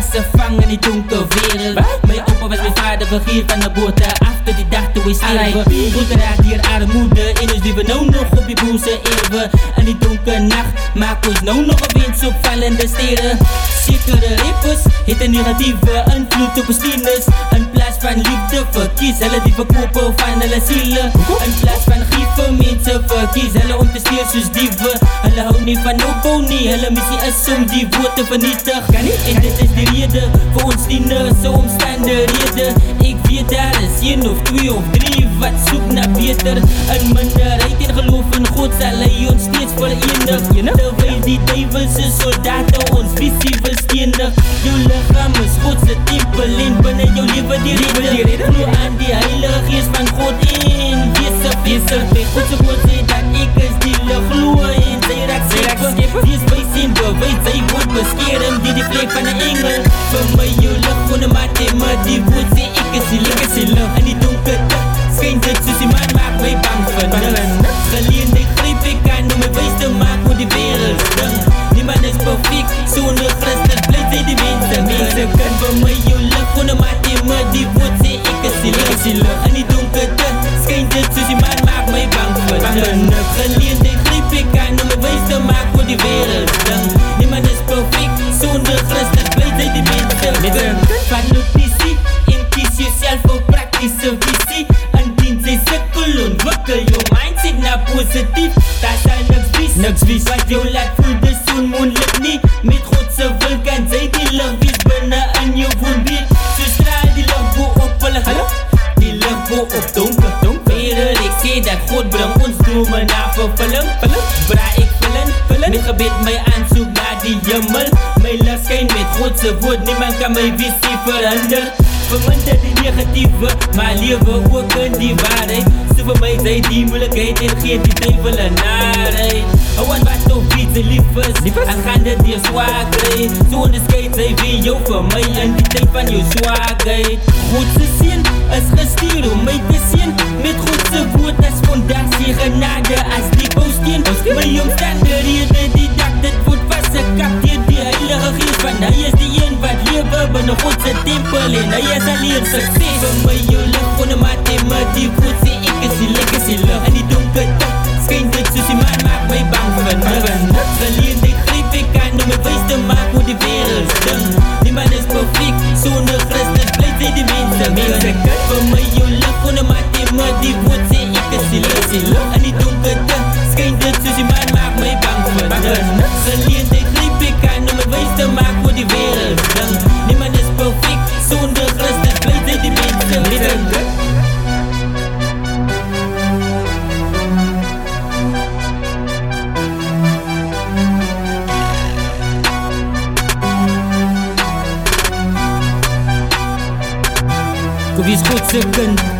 vastgevangen in die donkere wereld. Mijn opa was mijn vader, begier van de af tot die dag toen we sterven. Raakt hier armoede in ons die we nou nog op die boze eeuwen. En die donkere nacht maakt ons nou nog een windsopvallende steden. Zekere rippers een negatieve invloed op bestuurders. In plaats van verkies hulle die verkopen van hulle zielen. In plaats van grieven mensen om te stelen soos dieven. Hulle hou nie van opbouw nie, hulle missie is om die woord te vernietig. En dit is de reden voor ons tieners, so omstandighede. Ik weet daar is een of twee of drie wat zoekt naar beter. Een minderheid in geloof in God zal hy ons steeds verenig. Hollywood Men scared de de flere fanden engel For mig Så lige en dæk gribe ikke Nu med vist dem mark motiveret Så nu fristet blæs i de vinter Mese for de wood Se ikke si for Så lige en dæk gribe En kies jezelf voor praktische visie. Indien sy sukkel, ontwikkel jou mindset na sal niks wies, niks wies wat jou laat voel dis onmoontlik nie. Met lig wees binne in jou woonbeeld. So straal die lig bo op hulle, hallo? Die lig bo op donker. Wereld, ek sê dat God bring ons drome na vervulling. Bra ek vullen, vullen. Met gebed my aansoek na die hemel. ze woord, niemand kan mijn visie veranderen Verminder die negatieve, maar leven ook in die waarheid Ze voor mij zijn die moeilijkheid en geen die duivel en naarheid Awan wat op wie ze lief is, aangaande die zwakheid Zo onderscheid zij wie jou van mij in die tijd van jouw zwakheid Goed te zien is gestuurd om mij te zien Met Godse woord als fondatie, genade als die bouwsteen Mijn jongste reden die dak, dit wordt vastgekapt gegeven. Hij is die een wat leven binnen God zijn tempel en hij is alleen succes. Voor mij je lucht voor de maat die goed zie ik is die lekker zie lucht. En die donkere dit die man bang aan om te hoe die wereld. Niemand is perfect, Christus die die is die lekker. Că vii scoți secând